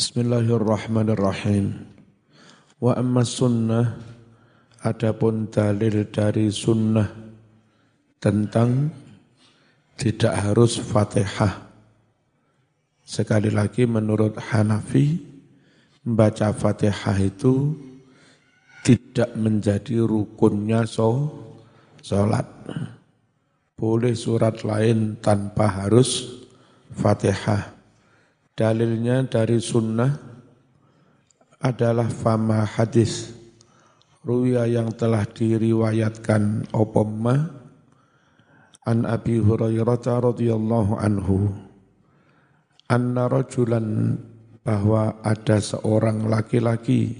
Bismillahirrahmanirrahim. Wa amma sunnah, adapun dalil dari sunnah tentang tidak harus fatihah. Sekali lagi menurut Hanafi, membaca fatihah itu tidak menjadi rukunnya so, sholat. Boleh surat lain tanpa harus fatihah. Dalilnya dari sunnah adalah fama hadis. Ruya yang telah diriwayatkan opomma an Abi Hurairah radhiyallahu anhu. Anna rajulan bahwa ada seorang laki-laki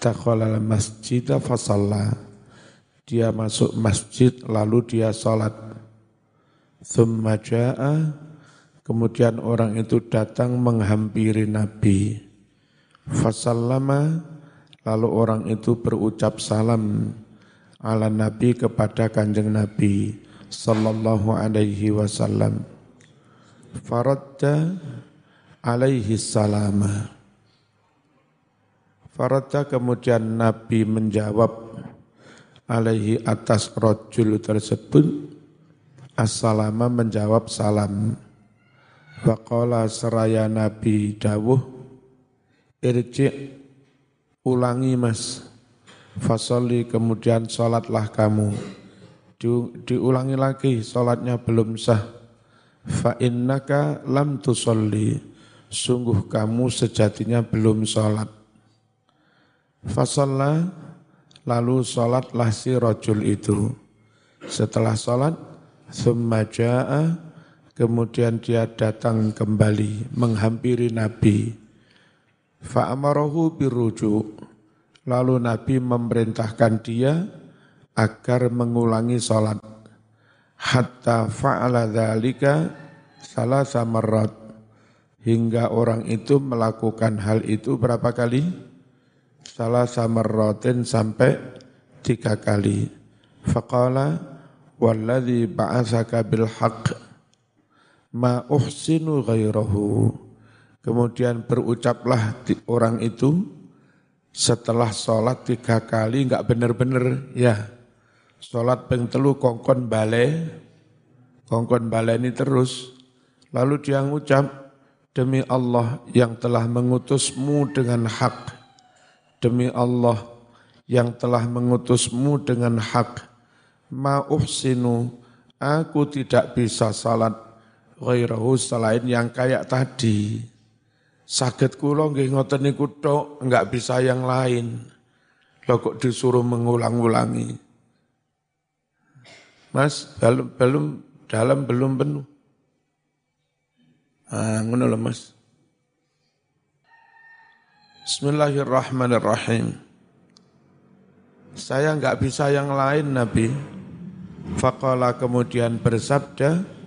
takhalal masjid fasalla. Dia masuk masjid lalu dia salat thumma jaa kemudian orang itu datang menghampiri Nabi. Fasallama lalu orang itu berucap salam ala Nabi kepada kanjeng Nabi sallallahu alaihi wasallam. Faradda alaihi salama. Faradda kemudian Nabi menjawab alaihi atas rojul tersebut. Assalama menjawab salam Waqala seraya Nabi dawuh Irji ulangi mas. Fasoli kemudian sholatlah kamu. Di, Diulangi lagi sholatnya belum sah. Fa innaka lam tusolli Sungguh kamu sejatinya belum sholat. Fasalla lalu sholatlah si rojul itu. Setelah sholat, thumma ja'a, kemudian dia datang kembali menghampiri Nabi. Fa'amarahu birujuk. Lalu Nabi memerintahkan dia agar mengulangi sholat. Hatta fa'ala dhalika salah samarrat. Hingga orang itu melakukan hal itu berapa kali? salah samarratin sampai tiga kali. Faqala walladhi ba'athaka bil haqq ma uhsinu ghairahu. Kemudian berucaplah orang itu setelah sholat tiga kali enggak benar-benar ya. Sholat peng telu kongkon bale, kongkon bale ini terus. Lalu dia ngucap, demi Allah yang telah mengutusmu dengan hak demi Allah yang telah mengutusmu dengan hak ma uhsinu aku tidak bisa salat ghairahu selain yang kayak tadi. Sakit kula nggih ngoten niku tok enggak bisa yang lain. Lo kok disuruh mengulang-ulangi? Mas belum belum dalam belum penuh. Ah ngono lho Mas. Bismillahirrahmanirrahim. Saya enggak bisa yang lain Nabi. Faqala kemudian bersabda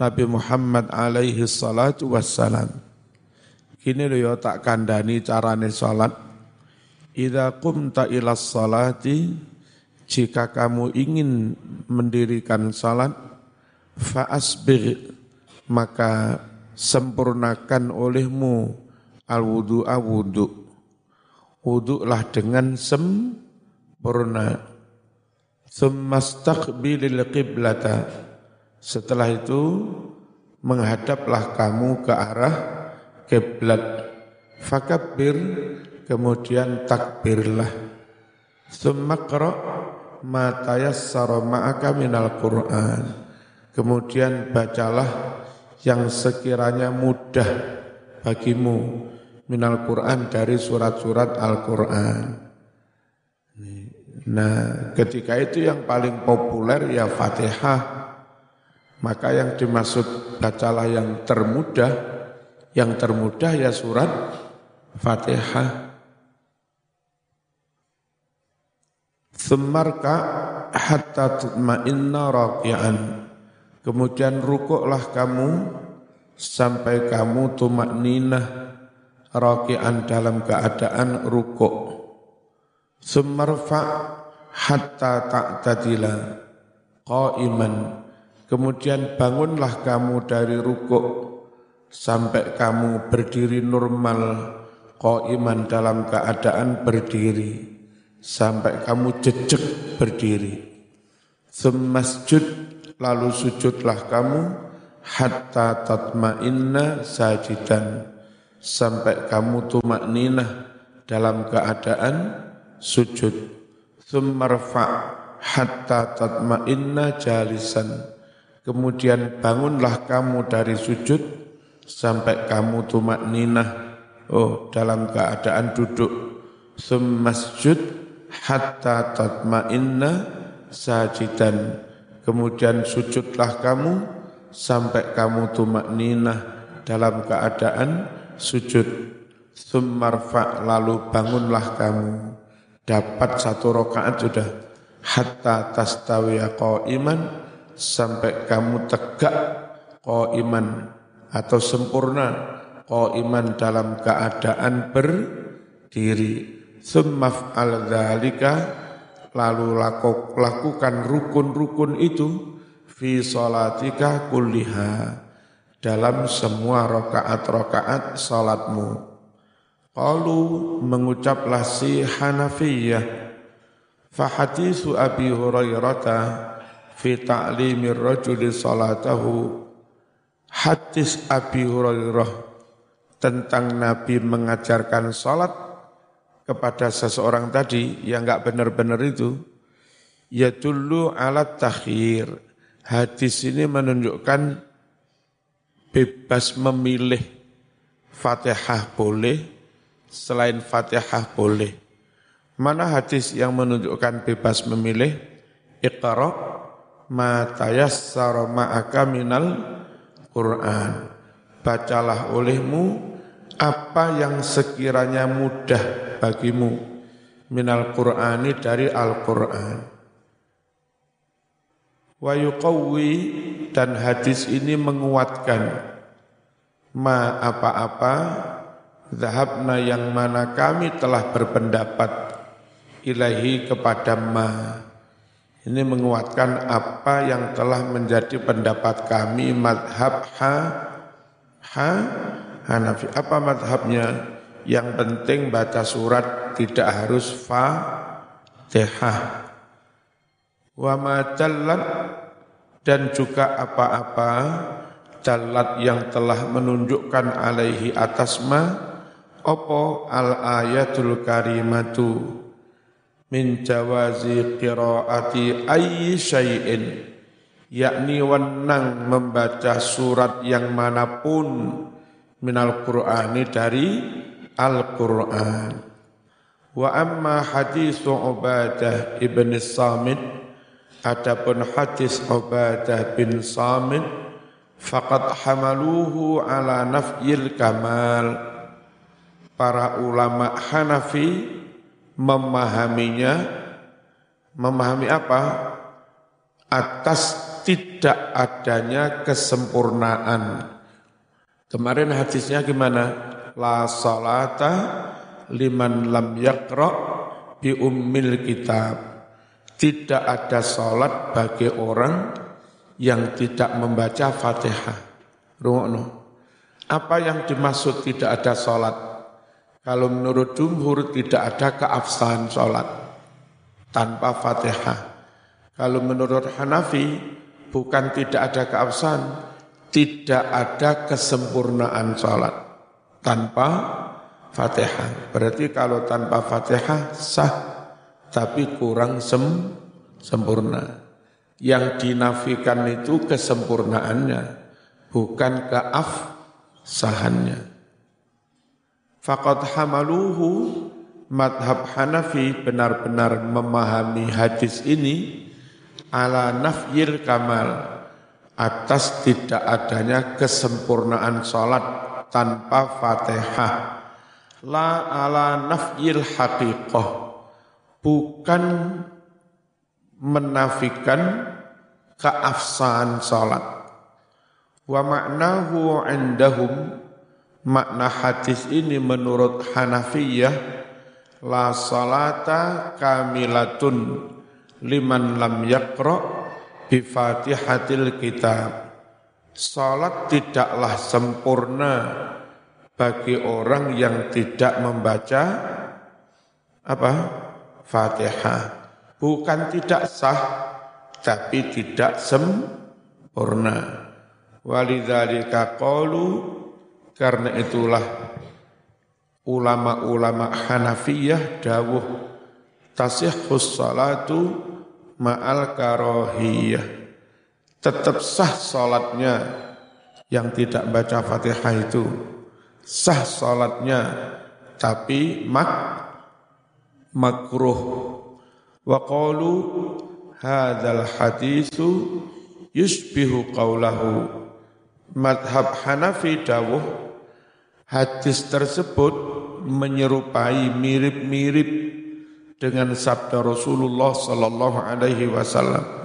Nabi Muhammad alaihi salatu wassalam. Kini lo ya tak kandani carane salat. Idza qumta ila salati jika kamu ingin mendirikan salat fa asbir maka sempurnakan olehmu al wudu wudu wudulah dengan sempurna sumastaqbilil qiblata setelah itu menghadaplah kamu ke arah kiblat fakabbir kemudian takbirlah summakra ma tayassara ma'aka minal Qur'an kemudian bacalah yang sekiranya mudah bagimu minal Quran dari surat-surat Al-Quran. Nah, ketika itu yang paling populer ya Fatihah. Maka yang dimaksud bacalah yang termudah, yang termudah ya surat Fatihah. Semarka hatta tutma'inna raki'an. Kemudian rukuklah kamu sampai kamu tumak ninah raki'an dalam keadaan rukuk. Sumarfa hatta ta'tadila qa'iman. Kemudian bangunlah kamu dari rukuk sampai kamu berdiri normal iman dalam keadaan berdiri sampai kamu jejak berdiri. Semasjud lalu sujudlah kamu hatta tatma'inna sajidan sampai kamu tumak ninah dalam keadaan sujud. Summarfa hatta tatma'inna jalisan kemudian bangunlah kamu dari sujud sampai kamu tumak ninah. Oh dalam keadaan duduk. Semasjud hatta tatma'inna sajidan. Kemudian sujudlah kamu sampai kamu tumak ninah. Dalam keadaan sujud. Summarfa lalu bangunlah kamu. Dapat satu rakaat sudah. Hatta tastawiya iman sampai kamu tegak iman atau sempurna iman dalam keadaan berdiri summaf al dzalika lalu laku, lakukan rukun-rukun itu fi salatika kulliha dalam semua rokaat-rokaat salatmu. Qalu mengucaplah si Hanafiyah Fahadisu Abi Hurairah fi ta'limir rajuli salatahu. Hadis Abi Hurairah tentang Nabi mengajarkan salat kepada seseorang tadi yang enggak benar-benar itu ya dulu alat takhir. Hadis ini menunjukkan bebas memilih Fatihah boleh selain Fatihah boleh. Mana hadis yang menunjukkan bebas memilih? Iqra ma tayassara ma'aka minal Qur'an. Bacalah olehmu apa yang sekiranya mudah bagimu minal Qur'ani dari Al-Qur'an. Wa yuqawwi dan hadis ini menguatkan ma apa-apa zahabna yang mana kami telah berpendapat ilahi kepada ma ini menguatkan apa yang telah menjadi pendapat kami madhab ha, ha Hanafi. Apa madhabnya? Yang penting baca surat tidak harus fa tehah. Wa ma dan juga apa-apa jalat yang telah menunjukkan alaihi atas ma opo al ayatul karimatu min jawazi qiraati ayyi syai'in yakni wenang membaca surat yang mana pun minal qur'ani dari Al-Qur'an. Wa amma hadis Ubadah ibn Samit adapun hadis Ubadah bin Samit faqad hamaluhu ala nafyil kamal. Para ulama Hanafi memahaminya memahami apa atas tidak adanya kesempurnaan kemarin hadisnya gimana la salata liman lam yakra bi ummil kitab tidak ada salat bagi orang yang tidak membaca Fatihah. Rungokno. Apa yang dimaksud tidak ada salat? Kalau menurut jumhur tidak ada keabsahan sholat tanpa fatihah. Kalau menurut Hanafi bukan tidak ada keabsahan, tidak ada kesempurnaan sholat tanpa fatihah. Berarti kalau tanpa fatihah sah, tapi kurang sem sempurna. Yang dinafikan itu kesempurnaannya, bukan keabsahannya. Fakat hamaluhu madhab Hanafi benar-benar memahami hadis ini ala nafyil kamal atas tidak adanya kesempurnaan salat tanpa fatihah. La ala nafyil haqiqah bukan menafikan keafsahan salat. Wa maknahu indahum Makna hadis ini menurut Hanafiyah la salata kamilatun liman lam yakra bi Fatihatil kitab. Salat tidaklah sempurna bagi orang yang tidak membaca apa? Fatihah. Bukan tidak sah, tapi tidak sempurna. Walidzalika qalu karena itulah ulama-ulama Hanafiyah dawuh tasihhus salatu ma'al karohiyah. Tetap sah salatnya yang tidak baca Fatihah itu. Sah salatnya tapi mak makruh. Wa qalu hadzal hadisu yusbihu qaulahu madhab Hanafi dawuh hadis tersebut menyerupai mirip-mirip dengan sabda Rasulullah sallallahu alaihi wasallam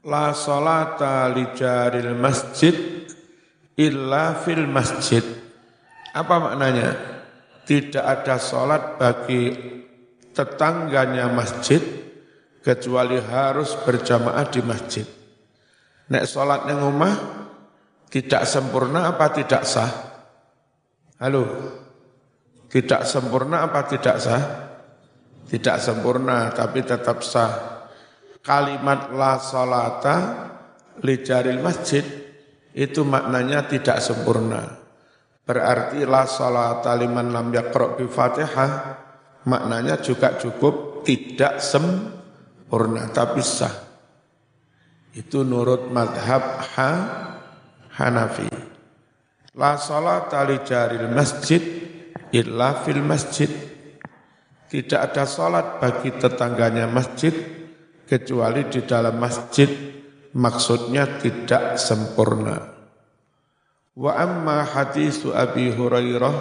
La salata li jaril masjid illa fil masjid. Apa maknanya? Tidak ada salat bagi tetangganya masjid kecuali harus berjamaah di masjid. Nek salat yang rumah tidak sempurna apa tidak sah? Halo? Tidak sempurna apa tidak sah? Tidak sempurna tapi tetap sah kalimat la salata li jaril masjid itu maknanya tidak sempurna. Berarti la salata liman lam yaqra bi Fatihah maknanya juga cukup tidak sempurna tapi sah. Itu nurut madhab ha, Hanafi. La salata li jaril masjid illa fil masjid. Tidak ada salat bagi tetangganya masjid kecuali di dalam masjid maksudnya tidak sempurna. Wa amma hadis Abi Hurairah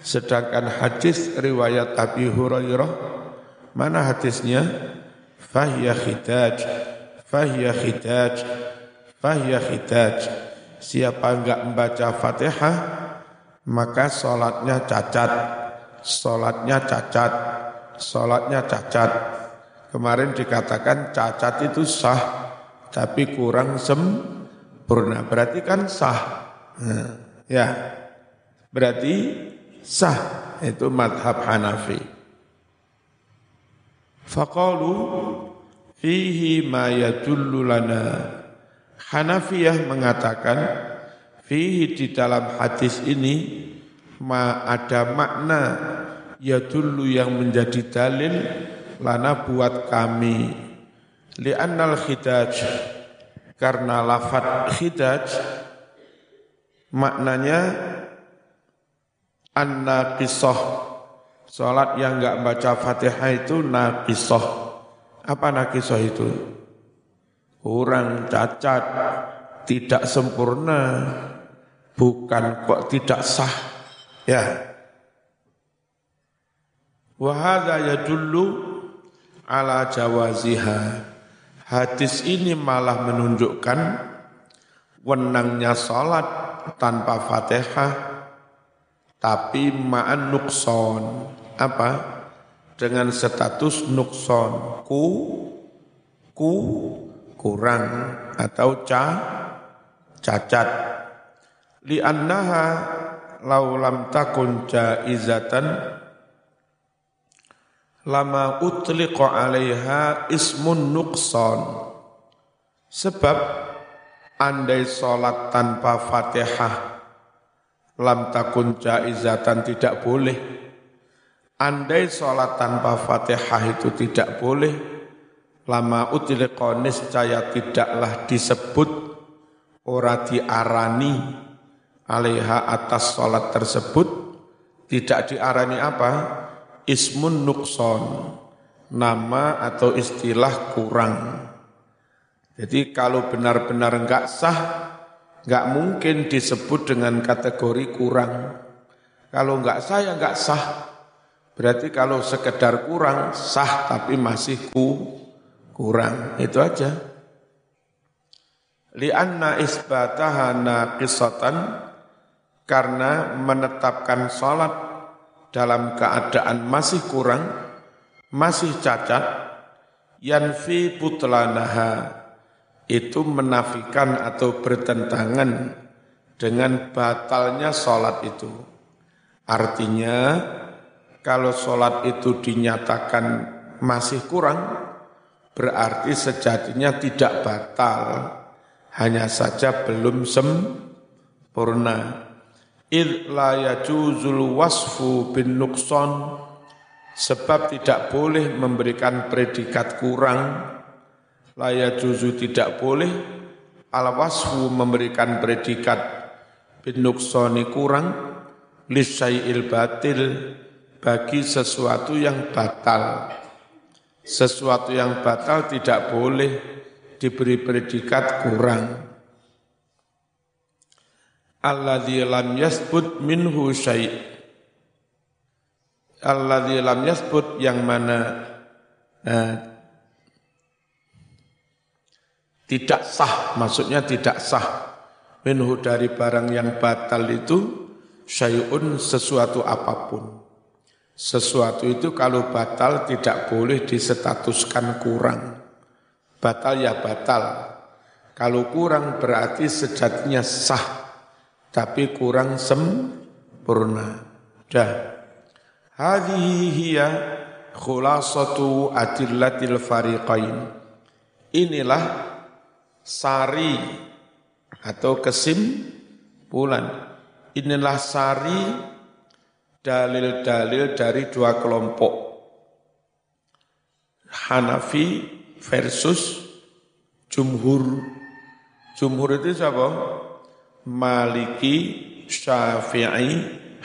sedangkan hadis riwayat Abi Hurairah mana hadisnya? Fahya khidaj, fahya khidaj, fahya khidaj. Siapa enggak membaca Fatihah maka sholatnya cacat, sholatnya cacat, sholatnya cacat. Kemarin dikatakan cacat itu sah, tapi kurang sempurna. Berarti kan sah. Nah, ya, berarti sah. Itu madhab Hanafi. Faqalu fihi ma yadullu lana. Hanafiyah mengatakan fihi di dalam hadis ini ma ada makna ya dulu yang menjadi dalil lana buat kami. Li'annal khidaj karena lafat khidaj maknanya anna kisah salat yang enggak baca Fatihah itu naqisah. Apa naqisah itu kurang cacat tidak sempurna bukan kok tidak sah ya wa hadza yadullu ala jawaziha. Hadis ini malah menunjukkan wenangnya salat tanpa Fatihah tapi ma'an nukson. Apa? Dengan status nukson. Ku ku kurang atau ca cacat. Li'annaha laulam takun jaizatan lama utliqa alaiha ismun nuqsan sebab andai salat tanpa Fatihah lam takun jaizatan tidak boleh andai salat tanpa Fatihah itu tidak boleh lama utliqa niscaya tidaklah disebut ora diarani alaiha atas salat tersebut tidak diarani apa ismun nukson, nama atau istilah kurang. Jadi kalau benar-benar enggak sah, enggak mungkin disebut dengan kategori kurang. Kalau enggak sah ya enggak sah. Berarti kalau sekedar kurang, sah tapi masih ku, kurang. Itu aja. Lianna isbataha naqisatan karena menetapkan salat dalam keadaan masih kurang, masih cacat, yanfi putlanaha, itu menafikan atau bertentangan dengan batalnya sholat itu. Artinya kalau sholat itu dinyatakan masih kurang, berarti sejatinya tidak batal, hanya saja belum sempurna. Id la yajuzul wasfu bin nukson, sebab tidak boleh memberikan predikat kurang, la yajuzu tidak boleh, al wasfu memberikan predikat bin nuksoni kurang, lisyai'il batil, bagi sesuatu yang batal sesuatu yang batal tidak boleh diberi predikat kurang. Alladzi lam yasbut minhu syai' Alladzi lam yasbut yang mana eh, tidak sah, maksudnya tidak sah minhu dari barang yang batal itu syai'un sesuatu apa pun. Sesuatu itu kalau batal tidak boleh disetatuskan kurang. Batal ya batal. Kalau kurang berarti sejatinya sah, tapi kurang sempurna. Dah. Hadhihi hiya khulasatu adillatil fariqain. Inilah sari atau kesimpulan. Inilah sari dalil-dalil dari dua kelompok. Hanafi versus Jumhur. Jumhur itu siapa? Maliki, Syafi'i,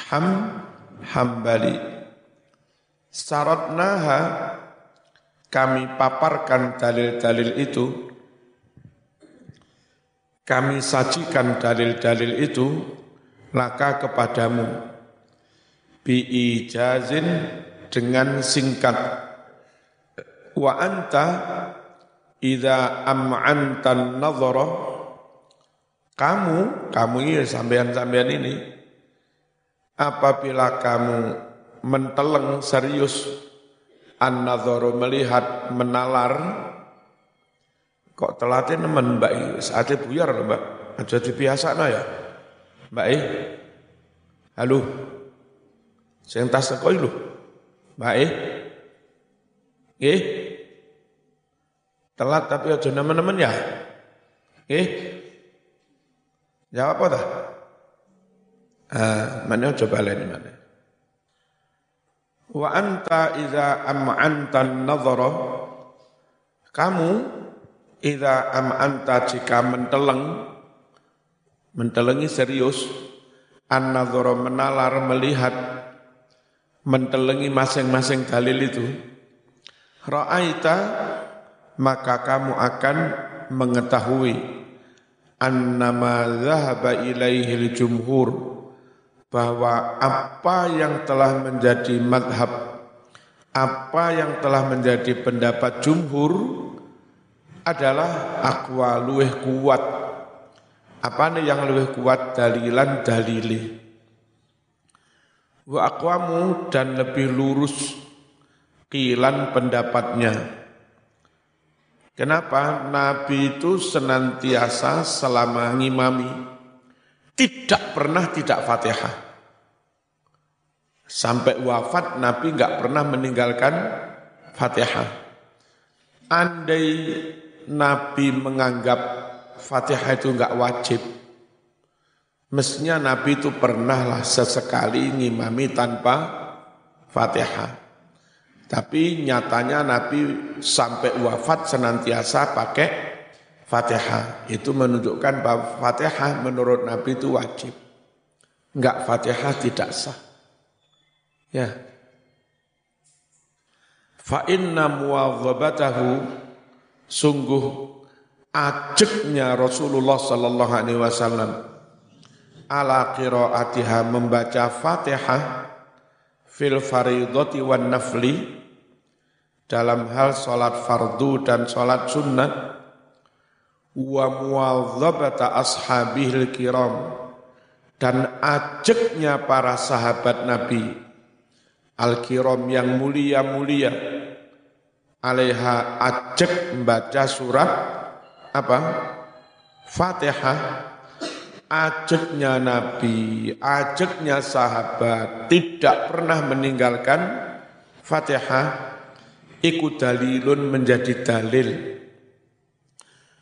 Ham, Hambali. Syaratnaha kami paparkan dalil-dalil itu, kami sajikan dalil-dalil itu, laka kepadamu biijazin dengan singkat. Wa anta idza am'antan nadhara kamu kamu ini sampean-sampean ini apabila kamu menteleng serius an melihat menalar kok telatih nemen mbak? Saatnya buyar mbak. Aja biasa ya. Mbak halo Sing tas teko lho. Baik. Nggih. Telat tapi aja nemen-nemen ya. Nggih. Jawab apa dah? Ah, mana coba lain mana? Wa anta idza am'anta an-nadhara kamu idza am'anta jika menteleng mentelengi serius an-nadhara menalar melihat mentelengi masing-masing dalil itu, ra'aita maka kamu akan mengetahui annama zahaba ilaihil jumhur bahwa apa yang telah menjadi madhab apa yang telah menjadi pendapat jumhur adalah akwa luweh kuat. Apa yang lebih kuat? Dalilan dalili wa aqwamu dan lebih lurus kilan pendapatnya. Kenapa? Nabi itu senantiasa selama ngimami tidak pernah tidak Fatihah. Sampai wafat Nabi nggak pernah meninggalkan Fatihah. Andai Nabi menganggap Fatihah itu nggak wajib, Mestinya Nabi itu pernahlah sesekali ngimami tanpa Fatihah. Tapi nyatanya Nabi sampai wafat senantiasa pakai Fatihah. Itu menunjukkan bahwa Fatihah menurut Nabi itu wajib. Enggak Fatihah tidak sah. Ya. Fa inna muwadzabatahu sungguh ajeknya Rasulullah sallallahu alaihi wasallam ala qiraatiha membaca Fatihah fil faridoti wan nafli dalam hal salat fardu dan salat sunnah wa muwadzabata ashabihil kiram dan ajaknya para sahabat Nabi al-kiram yang mulia-mulia alaiha ajak membaca surat apa? Fatihah ajaknya Nabi, ajaknya sahabat tidak pernah meninggalkan Fatihah. Ikut dalilun menjadi dalil.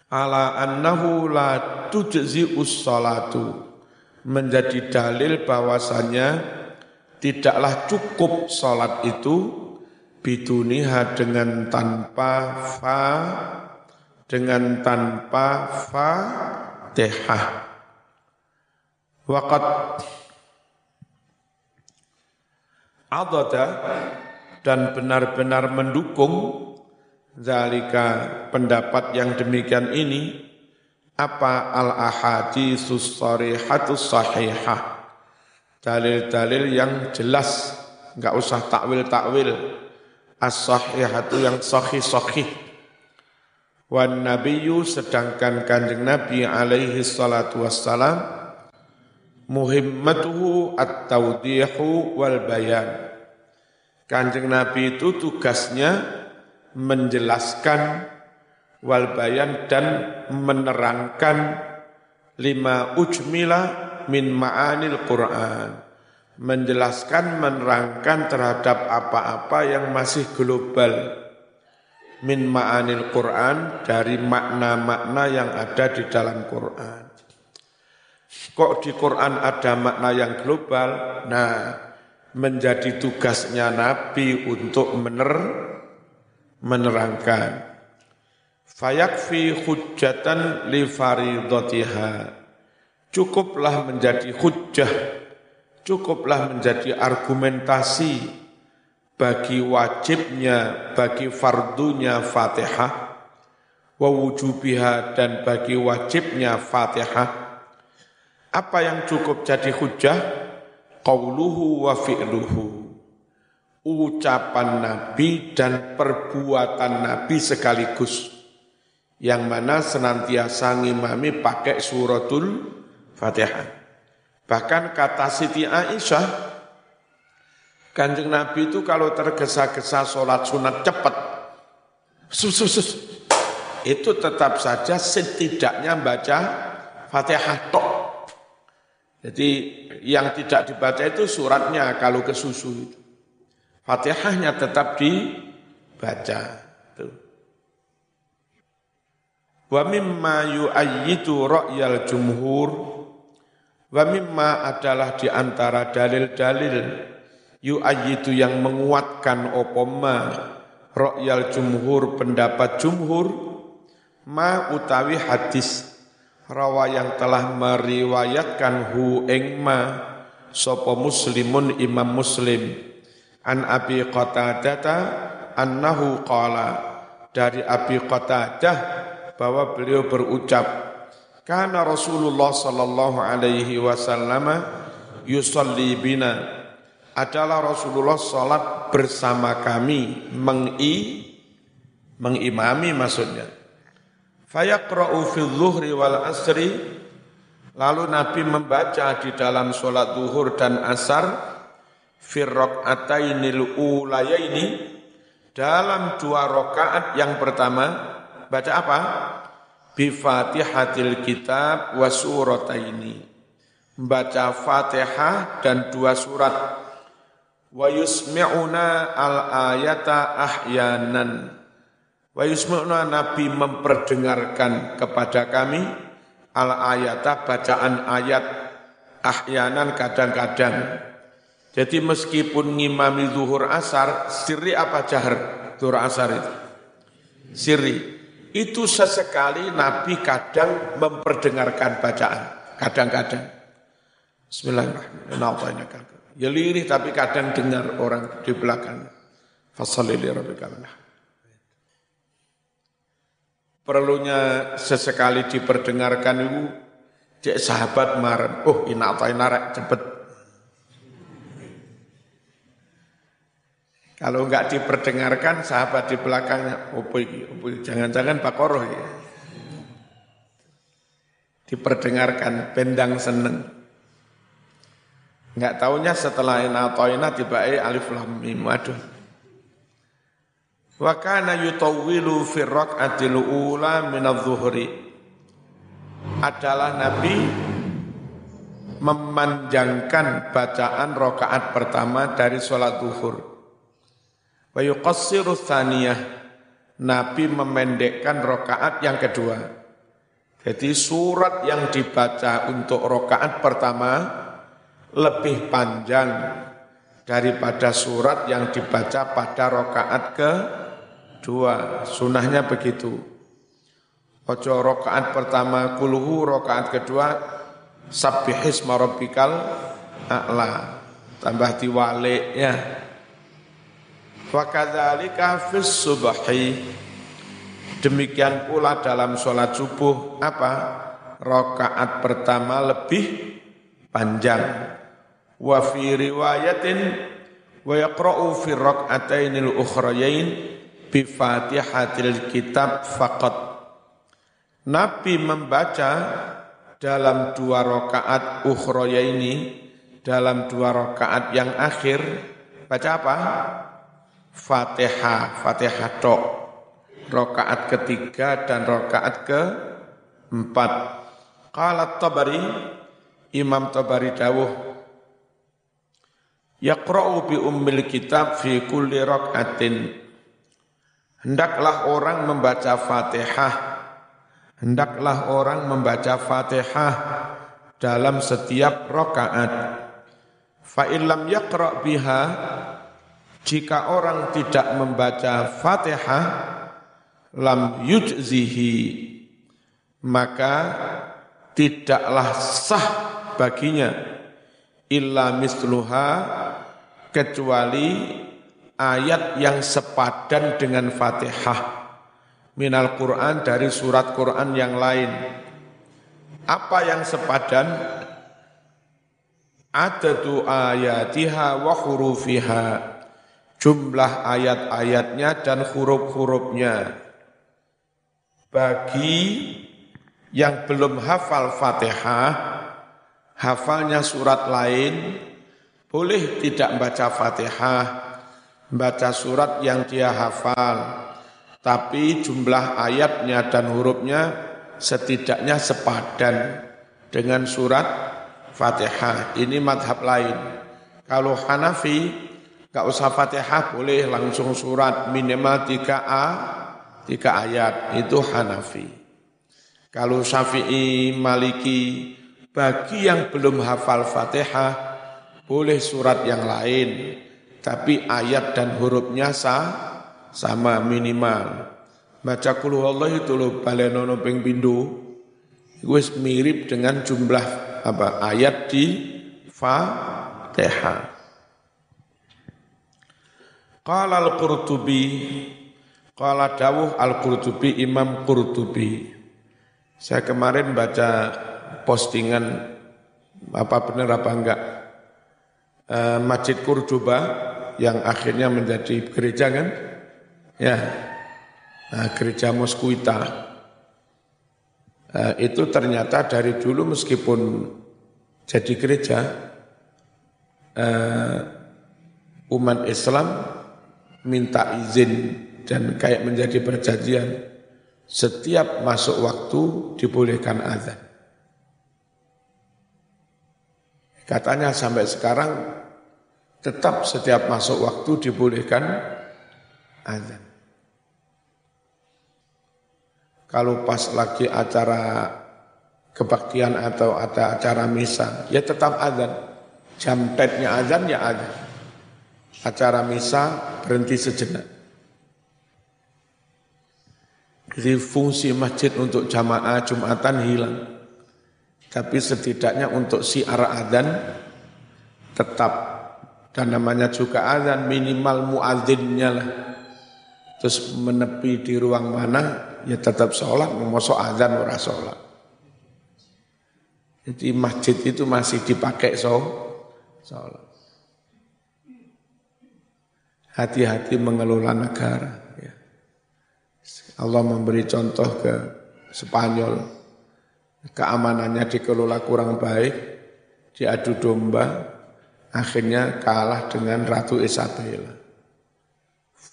Ala annahu la tujzi salatu. Menjadi dalil bahwasanya tidaklah cukup salat itu biduniha dengan tanpa fa dengan tanpa fa waqad adada dan benar-benar mendukung zalika pendapat yang demikian ini apa al ahaditsus sarihatus sahihah dalil-dalil yang jelas enggak usah takwil-takwil as-sahihatu yang sahih-sahih. Wan nabiyyu sedangkan kanjeng Nabi alaihi salatu wassalam muhimmatuhu at-tawdihu wal bayan. Kanjeng Nabi itu tugasnya menjelaskan wal bayan dan menerangkan lima ujmila min ma'anil Qur'an menjelaskan, menerangkan terhadap apa-apa yang masih global min ma'anil Quran dari makna-makna yang ada di dalam Quran. Kok di Quran ada makna yang global? Nah, menjadi tugasnya Nabi untuk mener menerangkan. Fayakfi hujjatan li faridatiha. Cukuplah menjadi hujjah cukuplah menjadi argumentasi bagi wajibnya, bagi fardunya Fatihah, wa wujubiha dan bagi wajibnya Fatihah. Apa yang cukup jadi hujah? Qauluhu wa fi'luhu. Ucapan Nabi dan perbuatan Nabi sekaligus. Yang mana senantiasa ngimami pakai suratul Fatihah. Bahkan kata Siti Aisyah, kanjeng Nabi itu kalau tergesa-gesa sholat sunat cepat, sus, itu tetap saja setidaknya baca Fatihah tok. Jadi yang tidak dibaca itu suratnya kalau ke susu itu. Fatihahnya tetap dibaca. Wa mimma yu'ayyidu ra'yal jumhur Wa mimma adalah di antara dalil-dalil yu'ayyidu yang menguatkan opoma ro'yal jumhur pendapat jumhur ma utawi hadis rawa yang telah meriwayatkan hu ing ma sapa muslimun imam muslim an abi qatadah annahu qala dari abi qatadah bahwa beliau berucap karena Rasulullah sallallahu alaihi wasallam yusalli bina adalah Rasulullah salat bersama kami mengi mengimami maksudnya. Fayaqra'u fil zuhri wal asri. Lalu Nabi membaca di dalam salat zuhur dan asar fir raq'atainil ulayaini dalam dua rakaat yang pertama baca apa? bifatihatil kitab wa surataini. Membaca Fatihah dan dua surat. Wa yusmi'una al ayata ahyanan wa yusmi'una nabi memperdengarkan kepada kami al ayata bacaan ayat ahyanan kadang-kadang jadi meskipun ngimami zuhur asar sirri apa jahar zuhur asar itu sirri itu sesekali Nabi kadang memperdengarkan bacaan, kadang-kadang. Bismillahirrahmanirrahim. Ya lirih tapi kadang dengar orang di belakang. Fasalili Perlunya sesekali diperdengarkan itu, cek sahabat marah. Oh, ina apa ina cepet Kalau enggak diperdengarkan sahabat di belakangnya, opo iki, opo jangan-jangan Koroh ya. Diperdengarkan, bendang seneng. Enggak tahunya setelah ina toina tiba alif lam mim, aduh. Wa kana yutawwilu fi rak'atil ula min adh-dhuhri. Adalah Nabi memanjangkan bacaan rakaat pertama dari sholat zuhur. Wa yuqassiru thaniyah. Nabi memendekkan rakaat yang kedua. Jadi surat yang dibaca untuk rakaat pertama lebih panjang daripada surat yang dibaca pada rakaat ke dua. Sunahnya begitu. Ojo rokaat pertama kuluhu, rokaat kedua sabbihis marobikal a'la. Tambah diwale ya. Wa kadzalika fis subhi. Demikian pula dalam sholat subuh apa? Rokaat pertama lebih panjang. Wa fi riwayatin wa yaqra'u fi rak'atainil ukhrayain bi Fatihatil Kitab faqat. Nabi membaca dalam dua rakaat ukhroya ini, dalam dua rakaat yang akhir, baca apa? Fatihah, Fatihah tok. Rakaat ketiga dan rakaat ke empat. Tabari, Imam Tabari dawuh, Yaqra'u bi ummil kitab fi kulli rak'atin Hendaklah orang membaca Fatihah. Hendaklah orang membaca Fatihah dalam setiap rakaat. Fa illam yaqra biha jika orang tidak membaca Fatihah lam yujzihi maka tidaklah sah baginya illa misluha kecuali ayat yang sepadan dengan Fatihah minal Quran dari surat Quran yang lain. Apa yang sepadan? Adadu ayatiha wa hurufiha. Jumlah ayat-ayatnya dan huruf-hurufnya. Bagi yang belum hafal Fatihah, hafalnya surat lain, boleh tidak baca Fatihah, baca surat yang dia hafal, tapi jumlah ayatnya dan hurufnya setidaknya sepadan dengan surat Fatihah. Ini madhab lain. Kalau Hanafi, gak usah Fatihah, boleh langsung surat minimal 3A, 3 ayat. Itu Hanafi. Kalau Syafi'i, Maliki, bagi yang belum hafal Fatihah, boleh surat yang lain tapi ayat dan hurufnya sah, sama minimal. Baca kulu Allah itu loh balenono ping pindu. Wis mirip dengan jumlah apa ayat di Fatihah. Qala al-Qurtubi Qala dawuh al-Qurtubi Imam Qurtubi Saya kemarin baca postingan apa benar apa enggak uh, Masjid Kurduba yang akhirnya menjadi gereja kan? Ya, nah, gereja Moskuita. Uh, itu ternyata dari dulu meskipun jadi gereja, uh, umat Islam minta izin dan kayak menjadi perjanjian setiap masuk waktu dibolehkan azan. Katanya sampai sekarang tetap setiap masuk waktu dibolehkan azan. Kalau pas lagi acara kebaktian atau ada acara misa, ya tetap azan. Jam tetnya azan ya azan. Acara misa berhenti sejenak. Jadi fungsi masjid untuk jamaah Jumatan hilang. Tapi setidaknya untuk siar azan tetap dan namanya juga azan minimal muadzinnya lah. Terus menepi di ruang mana ya tetap sholat, ngomosok azan ora sholat. Jadi masjid itu masih dipakai so, sholat. Hati-hati mengelola negara. Ya. Allah memberi contoh ke Spanyol. Keamanannya dikelola kurang baik, diadu domba, akhirnya kalah dengan Ratu Isabella.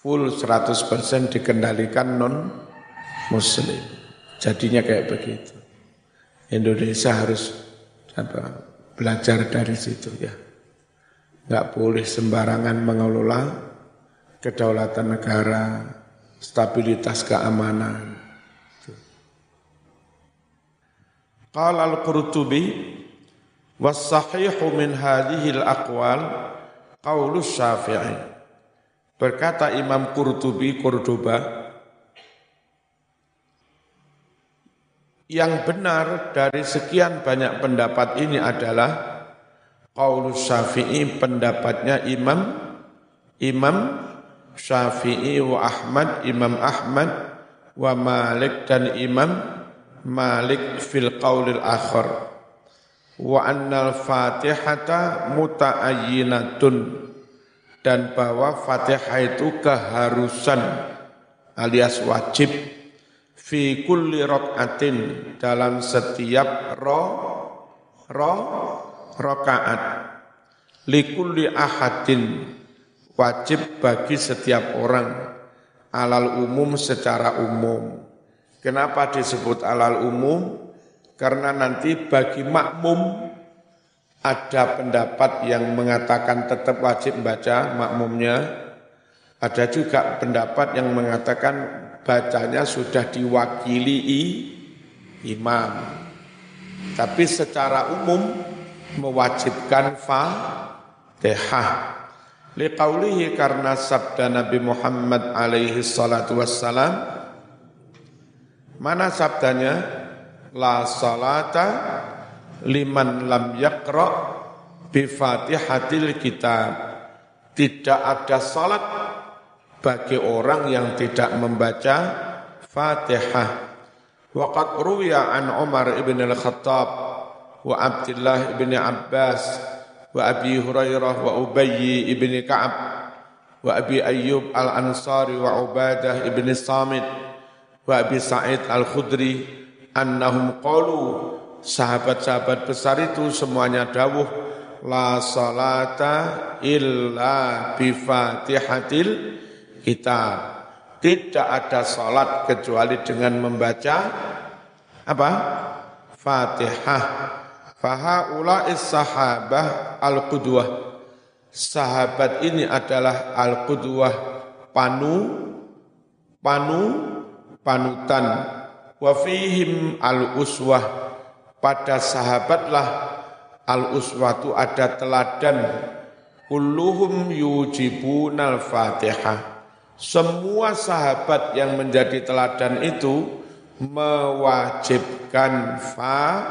full 100% dikendalikan non muslim. Jadinya kayak begitu. Indonesia harus apa, belajar dari situ ya. Nggak boleh sembarangan mengelola kedaulatan negara, stabilitas keamanan. Qala al-Qurtubi was min hadhihi al-aqwal qaulu Syafi'i. Berkata Imam Qurtubi Qurtuba yang benar dari sekian banyak pendapat ini adalah Qaulus Syafi'i pendapatnya Imam Imam Syafi'i wa Ahmad Imam Ahmad wa Malik dan Imam Malik fil qaulil akhar wa annal fatihata muta'ayyinatun dan bahwa Fatihah itu keharusan alias wajib. Fi kulli rakaatin dalam setiap ro ro rakaat. Kulli ahadin wajib bagi setiap orang alal umum secara umum. Kenapa disebut alal umum karena nanti bagi makmum ada pendapat yang mengatakan tetap wajib baca makmumnya ada juga pendapat yang mengatakan bacanya sudah diwakili imam. Tapi secara umum mewajibkan Fatihah. Liqaulihi karena sabda Nabi Muhammad alaihi salatu wassalam Mana sabdanya? La salata liman lam yakra bi fatihatil kitab. Tidak ada salat bagi orang yang tidak membaca Fatihah. Waqad ruwiya an Umar ibn al-Khattab wa Abdullah ibn Abbas wa Abi Hurairah wa Ubay ibn Ka'ab wa Abi Ayyub al-Ansari wa Ubadah ibn Samit wa Abi Sa'id al-Khudri annahum qalu sahabat-sahabat besar itu semuanya dawuh la salata illa bi Fatihatil kitab. Tidak ada salat kecuali dengan membaca apa? Fatihah. Fahaula'is sahabah al-qudwah. Sahabat ini adalah al-qudwah panu panu panutan wa fihim al-uswah. Pada sahabatlah al-uswatu ada teladan. Kulluhum yujibunal fatihah semua sahabat yang menjadi teladan itu mewajibkan fa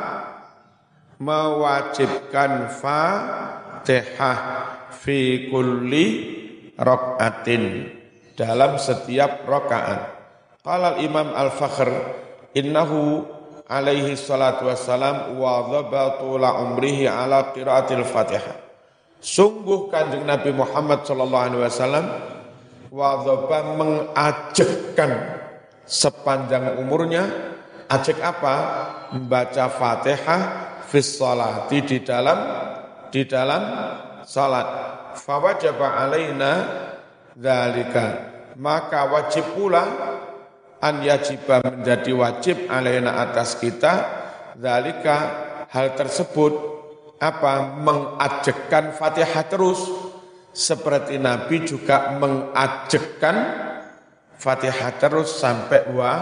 mewajibkan Fatihah fi kulli rakaatin dalam setiap rakaat. Qala Imam Al-Fakhr innahu alaihi salatu wassalam wa dhabatu la umrihi ala qiraatil Fatihah. Sungguh kanjeng Nabi Muhammad sallallahu alaihi wasallam wadhaba mengajekkan sepanjang umurnya. Ajek apa? Membaca Fatihah fis salati di dalam di dalam salat. Fawajaba alaina dzalika maka wajib pula an yajiba menjadi wajib alaina atas kita dzalika hal tersebut apa mengajekkan Fatihah terus seperti Nabi juga mengajekkan Fatihah terus sampai wa,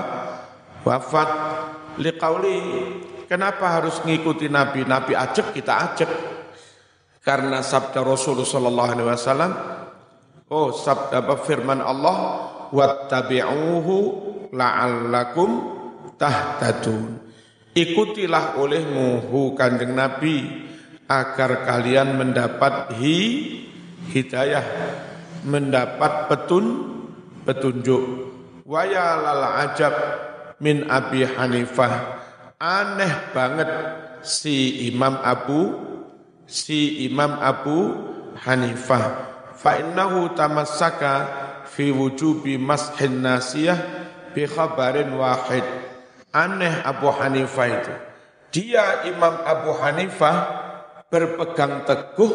wafat. Liqauli, kenapa harus ngikuti Nabi? Nabi ajek, kita ajek. Karena sabda Rasulullah sallallahu alaihi wasallam, oh sabda apa firman Allah, wattabi'uhu la'allakum tahtadun. Ikutilah olehmu hu kanjeng Nabi agar kalian mendapat hi hidayah mendapat petun petunjuk. Waya lal ajab min Abi Hanifah. Aneh banget si Imam Abu si Imam Abu Hanifah. Fa innahu tamassaka fi wujubi mashin nasiyah bi khabarin wahid aneh Abu Hanifah itu dia Imam Abu Hanifah berpegang teguh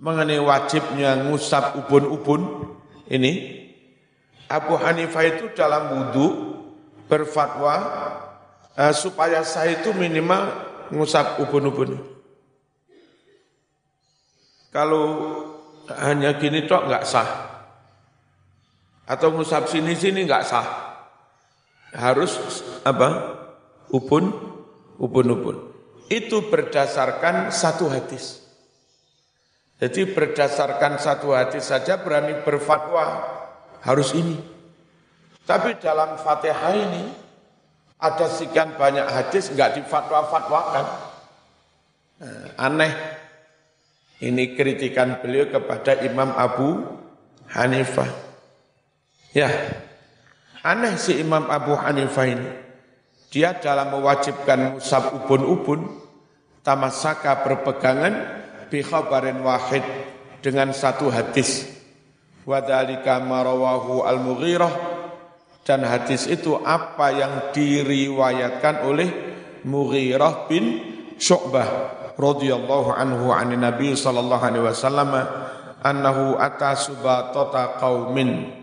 mengenai wajibnya ngusap ubun-ubun ini Abu Hanifah itu dalam wudhu berfatwa uh, supaya sah itu minimal ngusap ubun-ubun. Kalau hanya gini tok nggak sah. Atau ngusap sini-sini nggak sah. Harus apa? Ubun, ubun-ubun. Itu berdasarkan satu hadis. Jadi berdasarkan satu hadis saja berani berfatwa harus ini. Tapi dalam Fatihah ini ada sekian banyak hadis nggak difatwa-fatwakan. Nah, aneh. Ini kritikan beliau kepada Imam Abu Hanifah. Ya, aneh si Imam Abu Hanifah ini. Dia dalam mewajibkan musab ubun-ubun, tamasaka berpegangan bi khabarin wahid dengan satu hadis Wadhalika marawahu al-Mughirah dan hadis itu apa yang diriwayatkan oleh Mughirah bin Syu'bah radhiyallahu anhu an Nabi sallallahu alaihi wasallam annahu ata subatata qaumin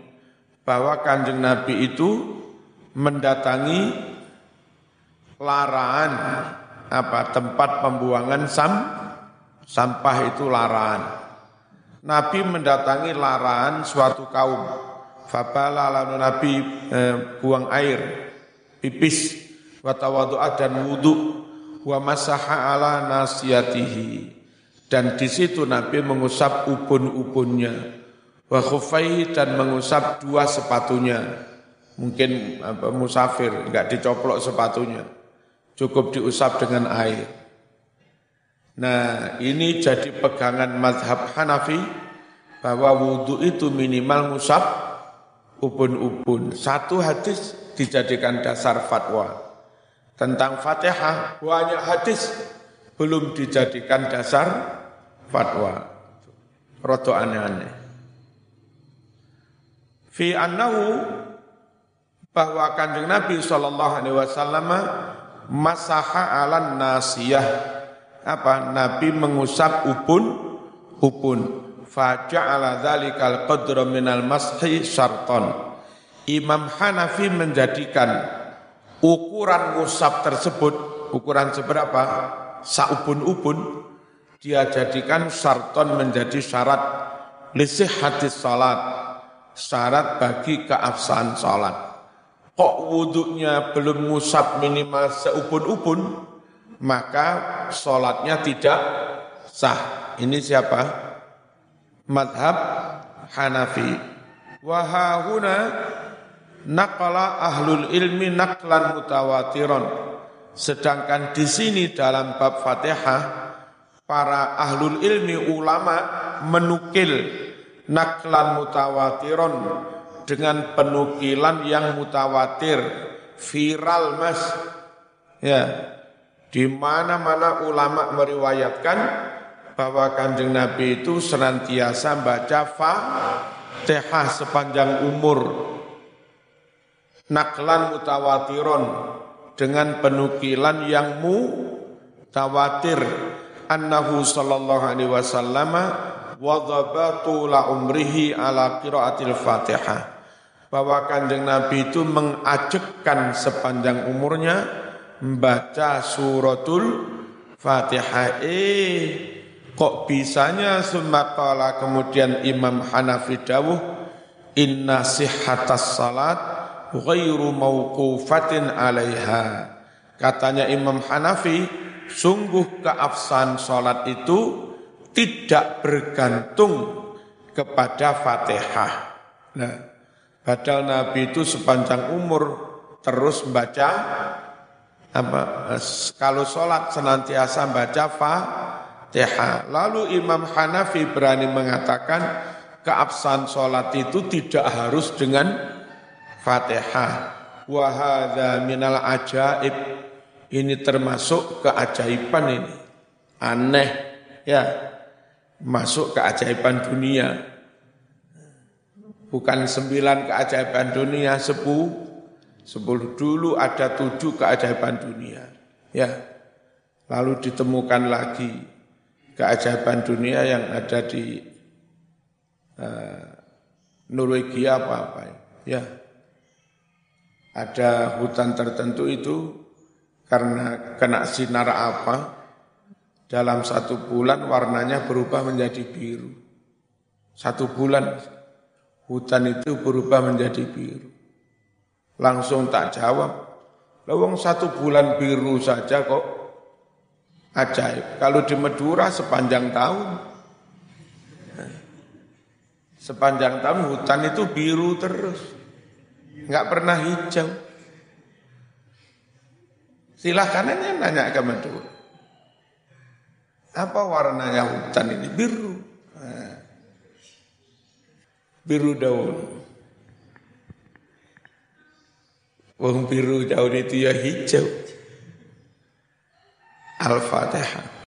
bahwa Kanjeng Nabi itu mendatangi larangan apa tempat pembuangan sam sampah itu larangan Nabi mendatangi larangan suatu kaum. Fabala lalu Nabi eh, buang air, pipis, watawadu'ah dan wudhu, wa masaha ala nasiyatihi. Dan di situ Nabi mengusap ubun-ubunnya, wa dan mengusap dua sepatunya. Mungkin apa, musafir, enggak dicoplok sepatunya. Cukup diusap dengan air. Nah ini jadi pegangan madhab Hanafi bahwa wudhu itu minimal ngusap ubun-ubun. Satu hadis dijadikan dasar fatwa. Tentang fatihah banyak hadis belum dijadikan dasar fatwa. Roto aneh-aneh. Fi annahu bahwa kanjeng Nabi Shallallahu Alaihi Wasallam masaha alan nasiyah. Apa? Nabi mengusap upun upun faja'ala dzalikal qadra minal mashi syarton Imam Hanafi menjadikan ukuran ngusap tersebut ukuran seberapa? Saupun-upun dia jadikan syarton menjadi syarat. Lisih hadis salat syarat bagi keabsahan salat kok wuduknya belum ngusap minimal seupun-upun maka sholatnya tidak sah. Ini siapa? Madhab Hanafi. Wahahuna naqala ahlul ilmi naqlan mutawatiron. Sedangkan di sini dalam bab Fatihah para ahlul ilmi ulama menukil naklan mutawatiron dengan penukilan yang mutawatir viral mas. Ya. Di mana-mana ulama meriwayatkan bahwa kanjeng Nabi itu senantiasa baca Fatihah sepanjang umur. Naklan mutawatiron dengan penukilan yang mutawatir. Annahu sallallahu alaihi wasallam wadhabatu la umrihi ala qiraatil Fatihah bahwa kanjeng Nabi itu mengajekkan sepanjang umurnya membaca suratul Fatihah. Eh, kok bisanya sumakala kemudian Imam Hanafi dawuh inna sihhatas salat ghairu mauqufatin alaiha. Katanya Imam Hanafi, sungguh keabsahan salat itu tidak bergantung kepada Fatihah. Nah, padahal Nabi itu sepanjang umur terus membaca apa kalau sholat senantiasa baca Fatihah. Lalu Imam Hanafi berani mengatakan keabsahan sholat itu tidak harus dengan Fatihah. Wahada minal ajaib. Ini termasuk keajaiban ini. Aneh ya. Masuk keajaiban dunia. Bukan sembilan keajaiban dunia, sepuluh Sepuluh dulu ada tujuh keajaiban dunia. Ya. Lalu ditemukan lagi keajaiban dunia yang ada di uh, Norwegia apa-apa. Ya. Ada hutan tertentu itu karena kena sinar apa, dalam satu bulan warnanya berubah menjadi biru. Satu bulan hutan itu berubah menjadi biru. Langsung tak jawab, lawang satu bulan biru saja kok ajaib. Kalau di Madura sepanjang tahun, sepanjang tahun hutan itu biru terus, nggak pernah hijau. Silahkan aja nanya ke Madura. Apa warnanya hutan ini? Biru. Nah. Biru daun. Wong biru daun itu ya hijau. Al-Fatihah.